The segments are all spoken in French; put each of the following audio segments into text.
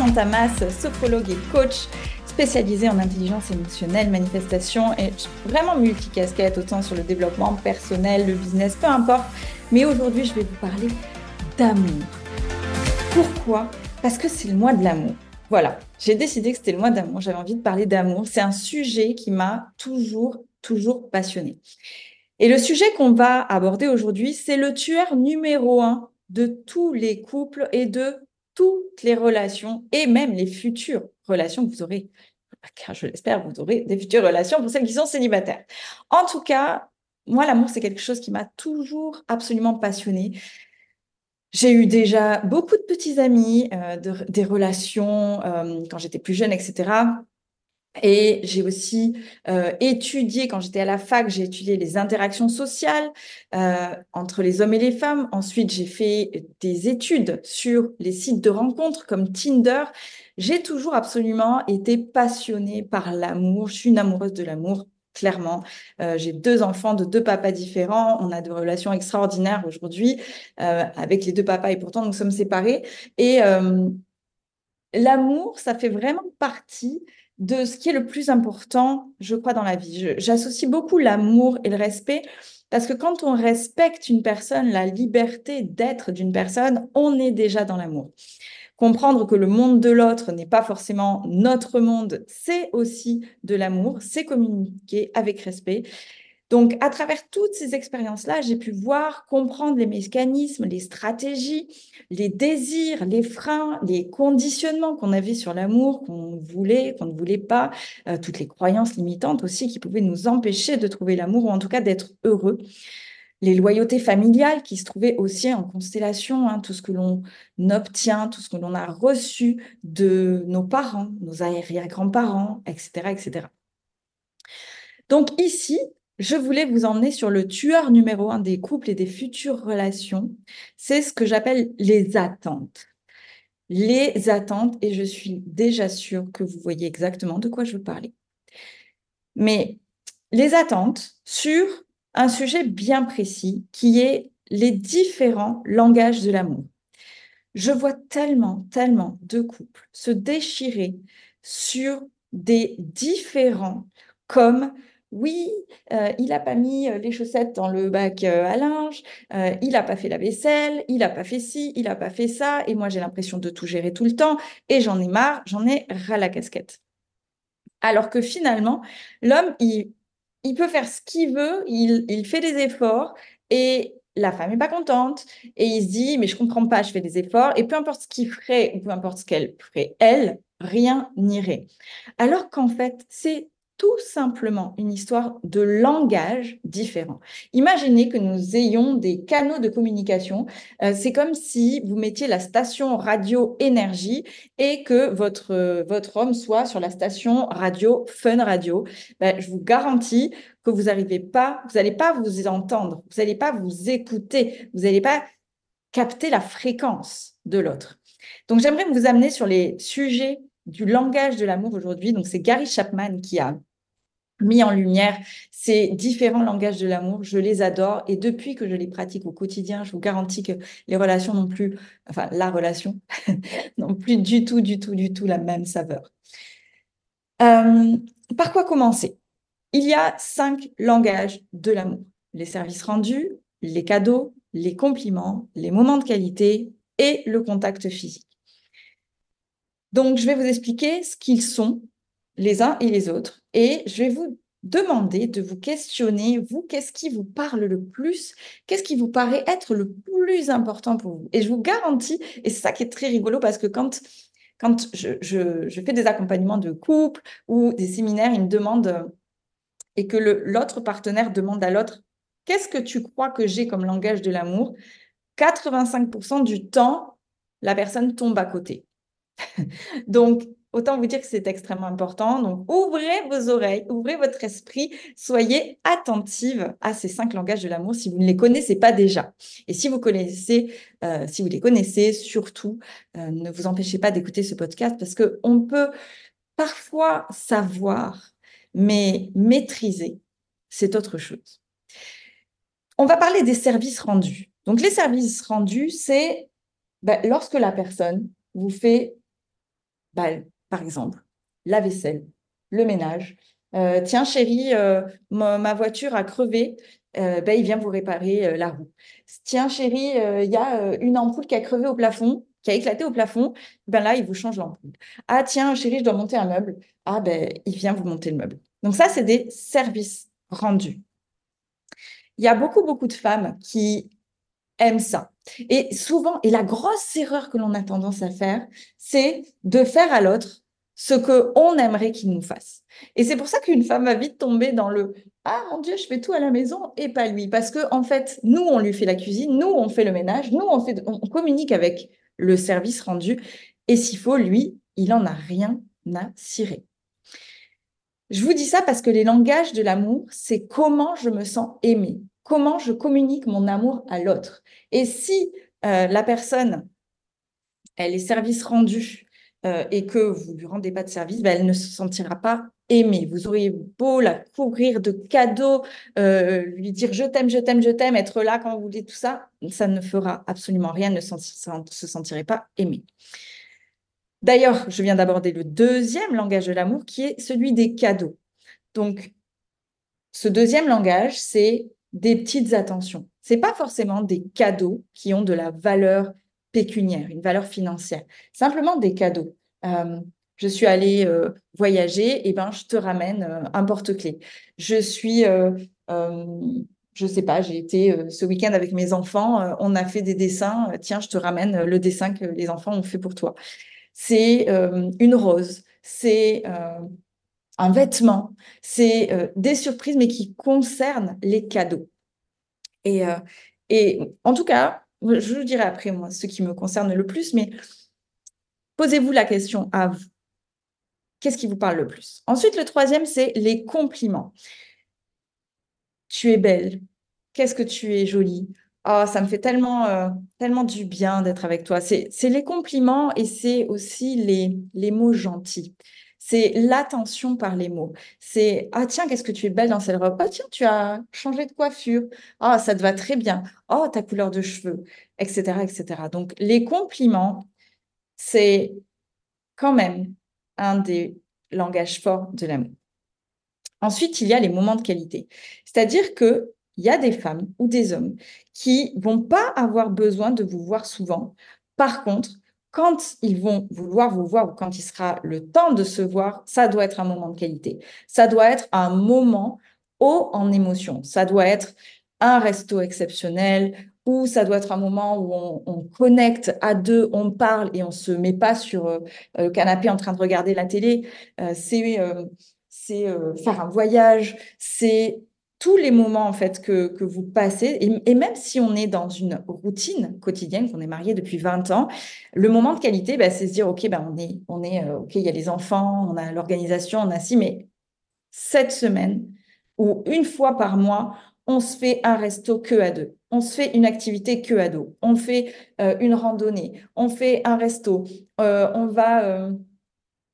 Samantha Mas, sophrologue et coach spécialisée en intelligence émotionnelle, manifestation et vraiment multicasquette, autant sur le développement personnel, le business, peu importe. Mais aujourd'hui, je vais vous parler d'amour. Pourquoi? Parce que c'est le mois de l'amour. Voilà, j'ai décidé que c'était le mois d'amour, j'avais envie de parler d'amour. C'est un sujet qui m'a toujours, toujours passionné. Et le sujet qu'on va aborder aujourd'hui, c'est le tueur numéro un de tous les couples et de toutes les relations et même les futures relations que vous aurez. Car je l'espère, vous aurez des futures relations pour celles qui sont célibataires. En tout cas, moi, l'amour, c'est quelque chose qui m'a toujours absolument passionnée. J'ai eu déjà beaucoup de petits amis, euh, des relations euh, quand j'étais plus jeune, etc. Et j'ai aussi euh, étudié, quand j'étais à la fac, j'ai étudié les interactions sociales euh, entre les hommes et les femmes. Ensuite, j'ai fait des études sur les sites de rencontres comme Tinder. J'ai toujours absolument été passionnée par l'amour. Je suis une amoureuse de l'amour, clairement. Euh, j'ai deux enfants de deux papas différents. On a des relations extraordinaires aujourd'hui avec les deux papas et pourtant nous sommes séparés. Et l'amour, ça fait vraiment partie de ce qui est le plus important, je crois, dans la vie. J'associe beaucoup l'amour et le respect parce que quand on respecte une personne, la liberté d'être d'une personne, on est déjà dans l'amour. Comprendre que le monde de l'autre n'est pas forcément notre monde, c'est aussi de l'amour, c'est communiquer avec respect. Donc, à travers toutes ces expériences-là, j'ai pu voir, comprendre les mécanismes, les stratégies, les désirs, les freins, les conditionnements qu'on avait sur l'amour, qu'on voulait, qu'on ne voulait pas, euh, toutes les croyances limitantes aussi qui pouvaient nous empêcher de trouver l'amour ou en tout cas d'être heureux. Les loyautés familiales qui se trouvaient aussi en constellation, hein, tout ce que l'on obtient, tout ce que l'on a reçu de nos parents, nos arrière-grands-parents, etc., etc. Donc ici, je voulais vous emmener sur le tueur numéro un des couples et des futures relations. C'est ce que j'appelle les attentes. Les attentes, et je suis déjà sûre que vous voyez exactement de quoi je veux parler. Mais les attentes sur un sujet bien précis qui est les différents langages de l'amour. Je vois tellement, tellement de couples se déchirer sur des différents comme oui, euh, il n'a pas mis euh, les chaussettes dans le bac euh, à linge, il n'a pas fait la vaisselle, il n'a pas fait ci, il n'a pas fait ça, et moi j'ai l'impression de tout gérer tout le temps, et j'en ai marre, j'en ai ras la casquette. Alors que finalement, l'homme, il, peut faire ce qu'il veut, il, fait des efforts, et la femme n'est pas contente, et il se dit, mais je comprends pas, je fais des efforts, et peu importe ce qu'il ferait, ou peu importe ce qu'elle ferait, elle, rien n'irait. Alors qu'en fait, c'est tout simplement une histoire de langage différent. Imaginez que nous ayons des canaux de communication. Euh, c'est comme si vous mettiez la station radio énergie et que votre, votre homme soit sur la station radio fun radio. Ben, je vous garantis que vous n'arrivez pas, vous n'allez pas vous entendre, vous n'allez pas vous écouter, vous n'allez pas capter la fréquence de l'autre. Donc j'aimerais vous amener sur les sujets du langage de l'amour aujourd'hui. Donc c'est Gary Chapman qui a mis en lumière ces différents langages de l'amour. Je les adore et depuis que je les pratique au quotidien, je vous garantis que les relations n'ont plus, enfin la relation, n'ont plus du tout, du tout, du tout la même saveur. Euh, par quoi commencer? Il y a cinq langages de l'amour. Les services rendus, les cadeaux, les compliments, les moments de qualité et le contact physique. Donc, je vais vous expliquer ce qu'ils sont les uns et les autres. Et je vais vous demander de vous questionner, vous, qu'est-ce qui vous parle le plus? Qu'est-ce qui vous paraît être le plus important pour vous? Et je vous garantis, et c'est ça qui est très rigolo, parce que quand, quand je, je, fais des accompagnements de couple ou des séminaires, ils me demandent, et que l'autre partenaire demande à l'autre, qu'est-ce que tu crois que j'ai comme langage de l'amour 85% du temps, la personne tombe à côté. Donc, Autant vous dire que c'est extrêmement important. Donc, ouvrez vos oreilles, ouvrez votre esprit, soyez attentive à ces cinq langages de l'amour si vous ne les connaissez pas déjà. Et si vous connaissez, euh, si vous les connaissez, surtout, euh, ne vous empêchez pas d'écouter ce podcast parce que on peut parfois savoir, mais maîtriser, c'est autre chose. On va parler des services rendus. Donc, les services rendus, c'est bah, lorsque la personne vous fait, bah, par exemple, la vaisselle, le ménage. Euh, tiens, chérie, euh, ma, voiture a crevé. Euh, bah, il vient vous réparer la roue. Tiens, chérie, il y a une ampoule qui a crevé au plafond, qui a éclaté au plafond. Ben là, il vous change l'ampoule. Ah, tiens, chérie, je dois monter un meuble. Ah, ben, il vient vous monter le meuble. Donc ça, c'est des services rendus. Il y a beaucoup, beaucoup de femmes qui aiment ça. Et souvent, et la grosse erreur que l'on a tendance à faire, c'est de faire à l'autre ce que on aimerait qu'il nous fasse. Et c'est pour ça qu'une femme va vite tomber dans le ah mon Dieu, je fais tout à la maison et pas lui, parce que en fait, nous on lui fait la cuisine, nous on fait le ménage, nous on fait, on communique avec le service rendu, et s'il faut, lui, il en a rien à cirer. Je vous dis ça parce que les langages de l'amour, c'est comment je me sens aimée, comment je communique mon amour à l'autre. Et si euh, la personne, elle est service rendu euh, et que vous ne lui rendez pas de service, ben, elle ne se sentira pas aimée. Vous auriez beau la couvrir de cadeaux, euh, lui dire je t'aime, je t'aime, je t'aime, être là quand vous voulez tout ça, ça ne fera absolument rien, ne se sentirait pas aimée. D'ailleurs, je viens d'aborder le deuxième langage de l'amour qui est celui des cadeaux. Donc, ce deuxième langage, c'est des petites attentions. C'est pas forcément des cadeaux qui ont de la valeur pécuniaire, une valeur financière. Simplement des cadeaux. Euh, je suis allée euh, voyager, et ben je te ramène euh, un porte-clés. Je suis, je sais pas, j'ai été ce week-end avec mes enfants, on a fait des dessins. tiens, je te ramène le dessin que les enfants ont fait pour toi. C'est une rose, c'est un vêtement, c'est des surprises, mais qui concernent les cadeaux. Et, et en tout cas, je vous dirai après, moi, ce qui me concerne le plus, mais posez-vous la question à vous. Qu'est-ce qui vous parle le plus? Ensuite, le troisième, c'est les compliments. Tu es belle. Qu'est-ce que tu es jolie Oh, ça me fait tellement, euh, tellement du bien d'être avec toi. C'est les compliments et c'est aussi les mots gentils. C'est l'attention par les mots. C'est Ah, tiens, qu'est-ce que tu es belle dans cette robe. Oh, tiens, tu as changé de coiffure. Oh, ça te va très bien. Oh, ta couleur de cheveux, etc., etc. Donc, les compliments, c'est quand même un des langages forts de l'amour. Ensuite, il y a les moments de qualité. C'est-à-dire que il y a des femmes ou des hommes qui vont pas avoir besoin de vous voir souvent. Par contre, quand ils vont vouloir vous voir ou quand il sera le temps de se voir, ça doit être un moment de qualité. Ça doit être un moment haut en émotion. Ça doit être un resto exceptionnel ou ça doit être un moment où on, connecte à deux, on parle et on se met pas sur euh, le canapé en train de regarder la télé. Euh, c'est euh, c'est faire un voyage, c'est tous les moments en fait que, vous passez, et, même si on est dans une routine quotidienne, qu'on est marié depuis 20 ans, le moment de qualité, bah, c'est se dire, OK, bah, on est, on est euh, OK, il y a les enfants, on a l'organisation, on a si, mais cette semaine, ou une fois par mois, on se fait un resto que à deux. On se fait une activité que à deux. On fait euh, une randonnée. On fait un resto. Euh, on va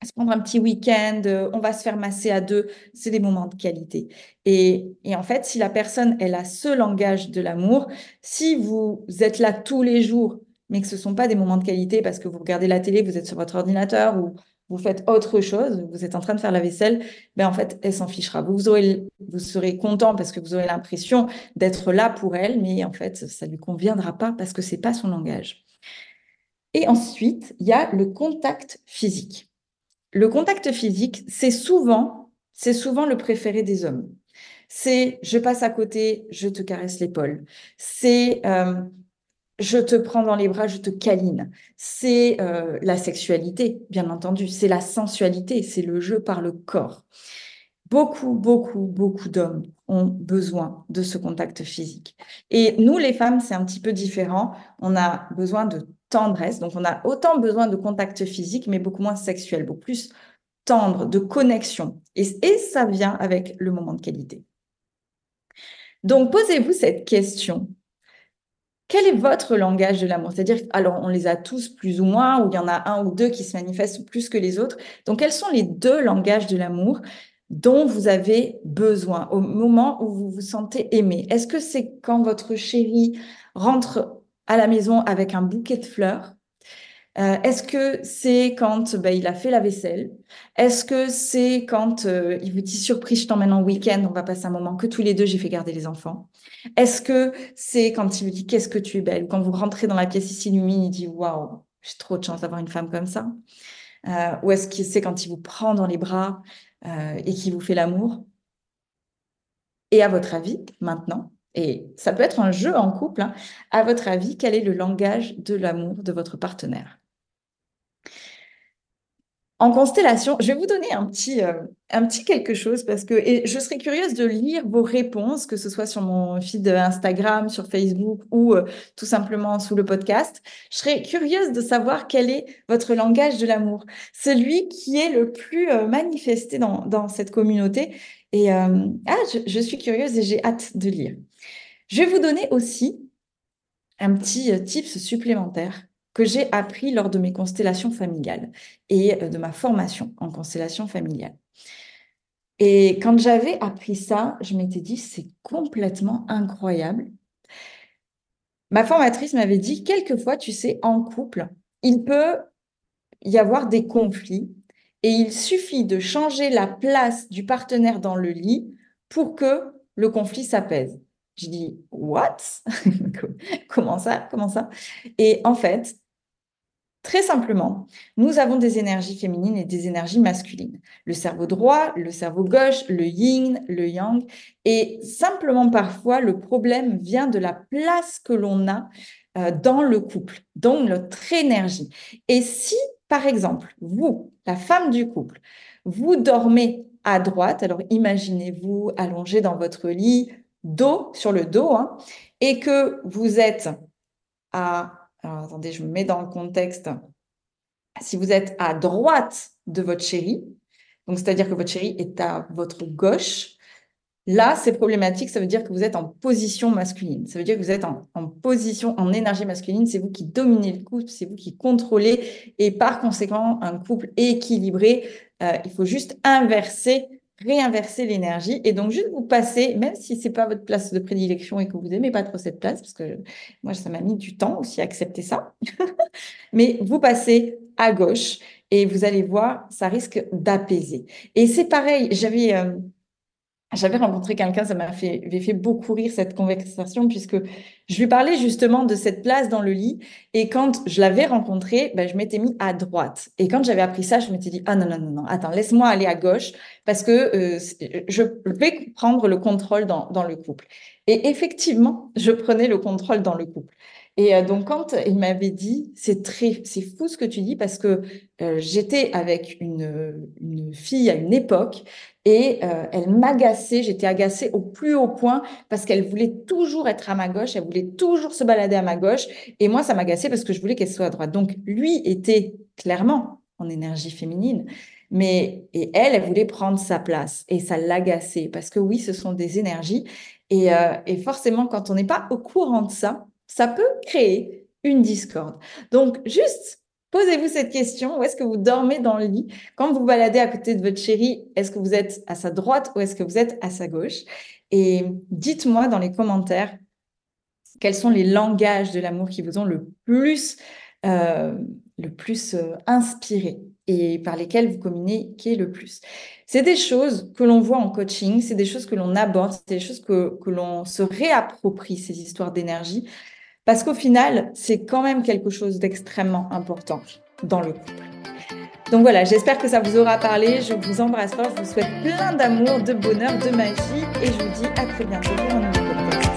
se prendre un petit week-end, euh, on va se faire masser à deux, c'est des moments de qualité. Et, en fait, si la personne, elle a ce langage de l'amour, si vous êtes là tous les jours, mais que ce ne sont pas des moments de qualité parce que vous regardez la télé, vous êtes sur votre ordinateur ou vous faites autre chose, vous êtes en train de faire la vaisselle, ben en fait, elle s'en fichera. Vous, vous serez content parce que vous aurez l'impression d'être là pour elle, mais en fait, ça ne lui conviendra pas parce que ce n'est pas son langage. Et ensuite, il y a le contact physique. Le contact physique, c'est souvent, le préféré des hommes. C'est je passe à côté, je te caresse l'épaule. C'est euh, je te prends dans les bras, je te câline. C'est euh, la sexualité, bien entendu. C'est la sensualité, c'est le jeu par le corps. Beaucoup, beaucoup, beaucoup d'hommes ont besoin de ce contact physique. Et nous, les femmes, c'est un petit peu différent. On a besoin de tendresse. Donc, on a autant besoin de contact physique, mais beaucoup moins sexuel, beaucoup plus tendre, de connexion. Et, et ça vient avec le moment de qualité. Donc, posez-vous cette question. Quel est votre langage de l'amour? C'est-à-dire, alors, on les a tous plus ou moins, ou il y en a un ou deux qui se manifestent plus que les autres. Donc, quels sont les deux langages de l'amour dont vous avez besoin au moment où vous vous sentez aimé? Est-ce que c'est quand votre chéri rentre à la maison avec un bouquet de fleurs. Euh, Est-ce que c'est quand ben, il a fait la vaisselle? Est-ce que c'est quand euh, il vous dit surprise, je t'emmène en week-end, on va passer un moment que tous les deux, j'ai fait garder les enfants. Est-ce que c'est quand il vous dit qu'est-ce que tu es belle? Quand vous rentrez dans la pièce, il s'illumine, il dit waouh, j'ai trop de chance d'avoir une femme comme ça. Euh, Ou est-ce que c'est quand il vous prend dans les bras et qu'il vous fait l'amour? Et à votre avis, maintenant, et ça peut être un jeu en couple, hein, à votre avis, quel est le langage de l'amour de votre partenaire? En constellation, je vais vous donner un petit, euh, quelque chose parce que je serais curieuse de lire vos réponses, que ce soit sur mon feed Instagram, sur Facebook ou euh, tout simplement sous le podcast. Je serais curieuse de savoir quel est votre langage de l'amour, celui qui est le plus euh, manifesté dans, cette communauté. Et ah, je suis curieuse et j'ai hâte de lire. Je vais vous donner aussi un petit tips supplémentaire que j'ai appris lors de mes constellations familiales et euh, de ma formation en constellation familiale. Et quand j'avais appris ça, je m'étais dit, c'est complètement incroyable. Ma formatrice m'avait dit, quelquefois, tu sais, en couple, il peut y avoir des conflits et il suffit de changer la place du partenaire dans le lit pour que le conflit s'apaise. Je dis, what? Comment ça? Comment ça? Et en fait, Très simplement, nous avons des énergies féminines et des énergies masculines. Le cerveau droit, le cerveau gauche, le yin, le yang. Et simplement, parfois, le problème vient de la place que l'on a euh, dans le couple, donc notre énergie. Et si, par exemple, vous, la femme du couple, vous dormez à droite, alors imaginez-vous allongé dans votre lit, dos sur le dos, hein, et que vous êtes à alors attendez, je me mets dans le contexte. Si vous êtes à droite de votre chéri, donc c'est-à-dire que votre chéri est à votre gauche, là c'est problématique, ça veut dire que vous êtes en position masculine. Ça veut dire que vous êtes en, position, en énergie masculine, c'est vous qui dominez le couple, c'est vous qui contrôlez, et par conséquent, un couple équilibré, euh, il faut juste inverser réinverser l'énergie et donc juste vous passer, même si c'est pas votre place de prédilection et que vous aimez pas trop cette place, parce que moi ça m'a mis du temps aussi à accepter ça, mais vous passez à gauche et vous allez voir, ça risque d'apaiser. Et c'est pareil, j'avais euh, j'avais rencontré quelqu'un, ça m'a fait, fait beaucoup rire cette conversation, puisque je lui parlais justement de cette place dans le lit. Et quand je l'avais rencontré, ben, je m'étais mis à droite. Et quand j'avais appris ça, je m'étais dit, ah non, non, non, non, attends, laisse-moi aller à gauche, parce que euh, je vais prendre le contrôle dans, dans le couple. Et effectivement, je prenais le contrôle dans le couple. Et euh, donc, quand il m'avait dit, c'est très, c'est fou ce que tu dis parce que euh, j'étais avec une, une fille à une époque et euh, elle m'agaçait, j'étais agacée au plus haut point parce qu'elle voulait toujours être à ma gauche, elle voulait toujours se balader à ma gauche et moi, ça m'agaçait parce que je voulais qu'elle soit à droite. Donc, lui était clairement en énergie féminine. Mais et elle, elle voulait prendre sa place et ça l'agaçait parce que oui, ce sont des énergies et, et forcément, quand on n'est pas au courant de ça, ça peut créer une discorde. Donc, juste posez-vous cette question, où est-ce que vous dormez dans le lit? Quand vous baladez à côté de votre chéri, est-ce que vous êtes à sa droite ou est-ce que vous êtes à sa gauche? Et dites-moi dans les commentaires quels sont les langages de l'amour qui vous ont le plus, euh, le plus euh, inspiré et par lesquels vous communiquez le plus. C'est des choses que l'on voit en coaching, c'est des choses que l'on aborde, c'est des choses que, que l'on se réapproprie, ces histoires d'énergie, parce qu'au final, c'est quand même quelque chose d'extrêmement important dans le couple. Donc voilà, j'espère que ça vous aura parlé. Je vous embrasse fort. Je vous souhaite plein d'amour, de bonheur, de magie. Et je vous dis à très bientôt pour un nouveau podcast.